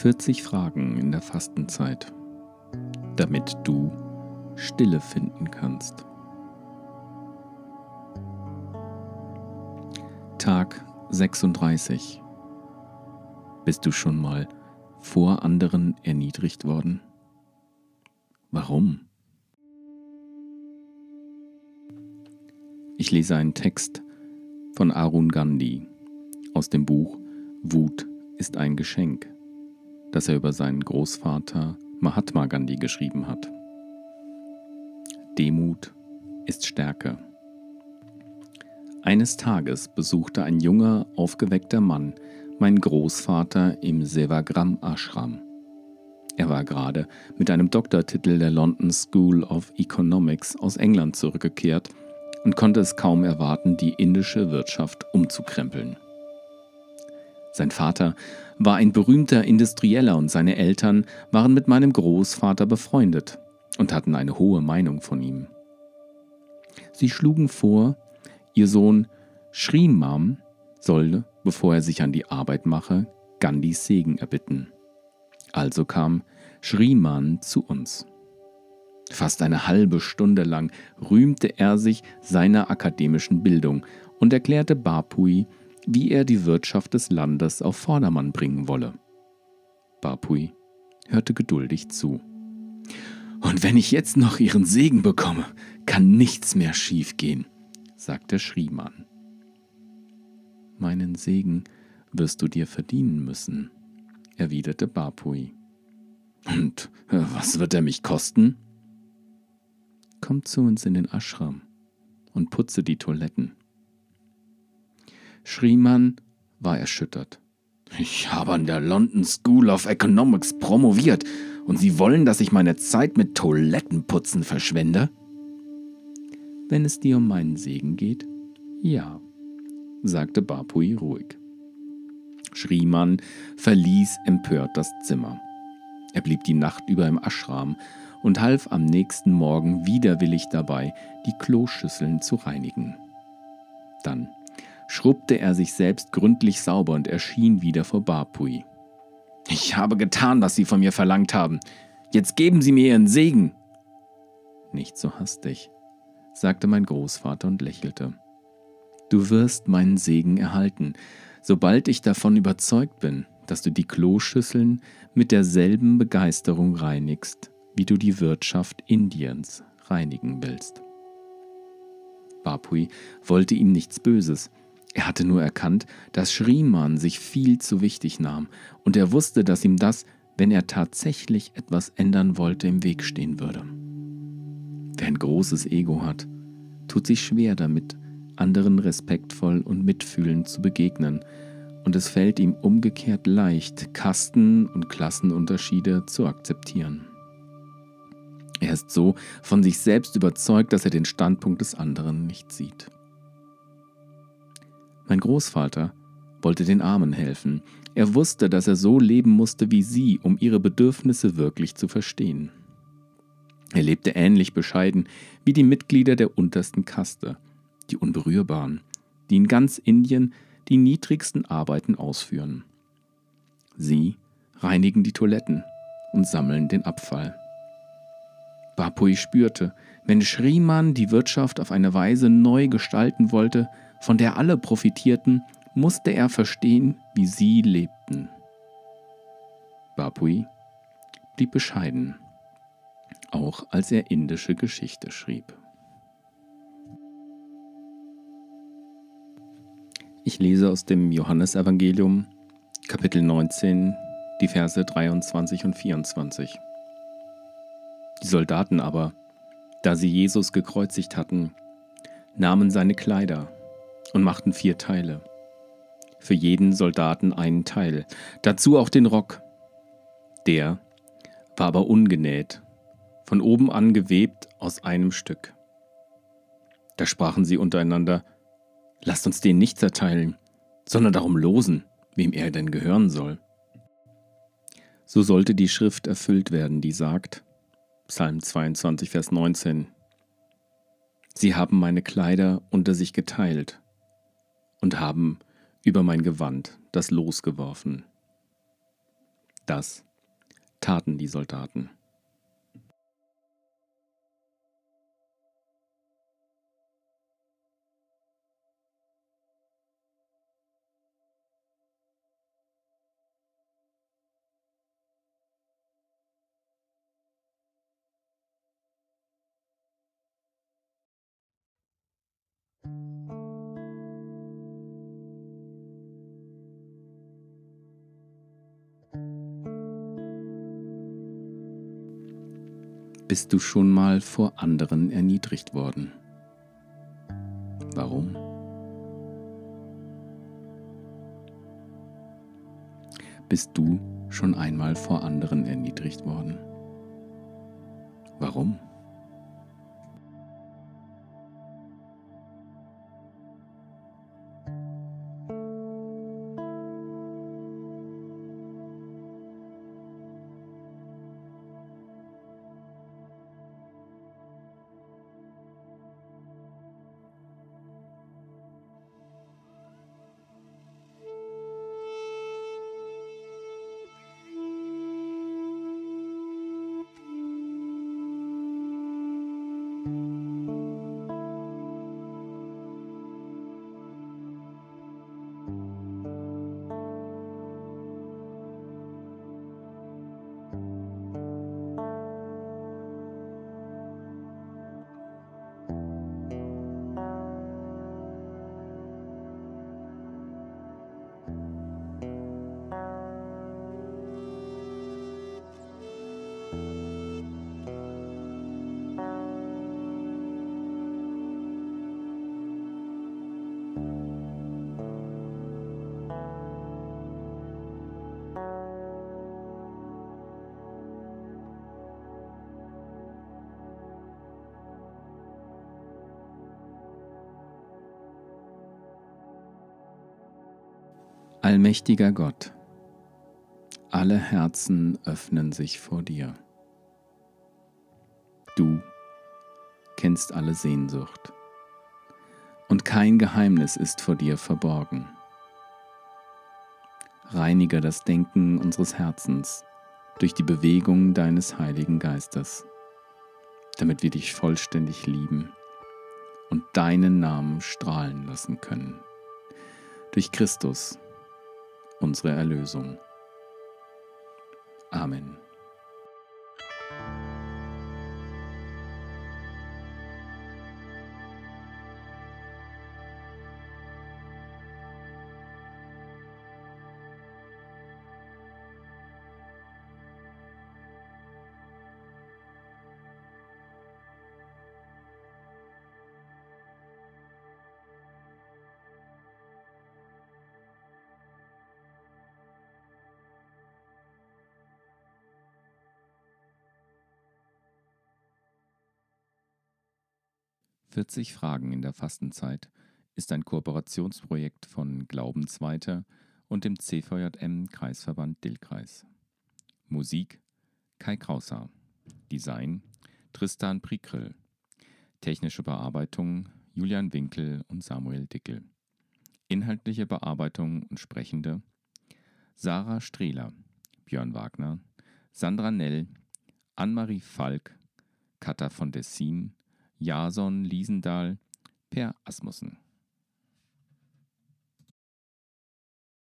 40 Fragen in der Fastenzeit, damit du Stille finden kannst. Tag 36. Bist du schon mal vor anderen erniedrigt worden? Warum? Ich lese einen Text von Arun Gandhi aus dem Buch Wut ist ein Geschenk, das er über seinen Großvater Mahatma Gandhi geschrieben hat. Demut ist Stärke. Eines Tages besuchte ein junger, aufgeweckter Mann meinen Großvater im Sevagram Ashram. Er war gerade mit einem Doktortitel der London School of Economics aus England zurückgekehrt und konnte es kaum erwarten, die indische Wirtschaft umzukrempeln. Sein Vater war ein berühmter Industrieller und seine Eltern waren mit meinem Großvater befreundet und hatten eine hohe Meinung von ihm. Sie schlugen vor, ihr Sohn Shrimam solle, bevor er sich an die Arbeit mache, Gandhis Segen erbitten. Also kam Shriman zu uns. Fast eine halbe Stunde lang rühmte er sich seiner akademischen Bildung und erklärte Bapui, wie er die Wirtschaft des Landes auf Vordermann bringen wolle. Bapui hörte geduldig zu. Und wenn ich jetzt noch Ihren Segen bekomme, kann nichts mehr schiefgehen, sagte Schriemann. Meinen Segen wirst du dir verdienen müssen, erwiderte Bapui. Und äh, was wird er mich kosten? Komm zu uns in den Ashram und putze die Toiletten. Schriemann war erschüttert. Ich habe an der London School of Economics promoviert und Sie wollen, dass ich meine Zeit mit Toilettenputzen verschwende? Wenn es dir um meinen Segen geht, ja, sagte Bapui ruhig. Schriemann verließ empört das Zimmer. Er blieb die Nacht über im Aschram und half am nächsten Morgen widerwillig dabei, die Kloschüsseln zu reinigen. Dann schrubbte er sich selbst gründlich sauber und erschien wieder vor Bapui. Ich habe getan, was Sie von mir verlangt haben. Jetzt geben Sie mir Ihren Segen. Nicht so hastig, sagte mein Großvater und lächelte. Du wirst meinen Segen erhalten, sobald ich davon überzeugt bin, dass du die Kloschüsseln mit derselben Begeisterung reinigst, wie du die Wirtschaft Indiens reinigen willst. Bapui wollte ihm nichts Böses, er hatte nur erkannt, dass Schriemann sich viel zu wichtig nahm, und er wusste, dass ihm das, wenn er tatsächlich etwas ändern wollte, im Weg stehen würde. Wer ein großes Ego hat, tut sich schwer damit, anderen respektvoll und mitfühlend zu begegnen, und es fällt ihm umgekehrt leicht, Kasten- und Klassenunterschiede zu akzeptieren. Er ist so von sich selbst überzeugt, dass er den Standpunkt des anderen nicht sieht. Mein Großvater wollte den Armen helfen. Er wusste, dass er so leben musste wie sie, um ihre Bedürfnisse wirklich zu verstehen. Er lebte ähnlich bescheiden wie die Mitglieder der untersten Kaste, die Unberührbaren, die in ganz Indien die niedrigsten Arbeiten ausführen. Sie reinigen die Toiletten und sammeln den Abfall. Bapui spürte, wenn Schriman die Wirtschaft auf eine Weise neu gestalten wollte, von der alle profitierten, musste er verstehen, wie sie lebten. Bapui blieb bescheiden, auch als er indische Geschichte schrieb. Ich lese aus dem Johannesevangelium, Kapitel 19, die Verse 23 und 24. Die Soldaten aber, da sie Jesus gekreuzigt hatten, nahmen seine Kleider und machten vier Teile. Für jeden Soldaten einen Teil, dazu auch den Rock. Der war aber ungenäht, von oben an gewebt aus einem Stück. Da sprachen sie untereinander, lasst uns den nicht zerteilen, sondern darum losen, wem er denn gehören soll. So sollte die Schrift erfüllt werden, die sagt, Psalm 22, Vers 19, Sie haben meine Kleider unter sich geteilt und haben über mein Gewand das Los geworfen. Das taten die Soldaten. Bist du schon mal vor anderen erniedrigt worden? Warum? Bist du schon einmal vor anderen erniedrigt worden? Warum? Allmächtiger Gott, alle Herzen öffnen sich vor dir. Du kennst alle Sehnsucht und kein Geheimnis ist vor dir verborgen. Reinige das Denken unseres Herzens durch die Bewegung deines Heiligen Geistes, damit wir dich vollständig lieben und deinen Namen strahlen lassen können. Durch Christus, unsere Erlösung. Amen. 40 Fragen in der Fastenzeit ist ein Kooperationsprojekt von Glaubensweiter und dem CVJM Kreisverband Dillkreis. Musik Kai Krauser. Design Tristan Prikrill. Technische Bearbeitung Julian Winkel und Samuel Dickel. Inhaltliche Bearbeitung und Sprechende Sarah Strehler, Björn Wagner, Sandra Nell, Annemarie Falk, Katha von Dessin, Jason Liesendahl, Per Asmussen.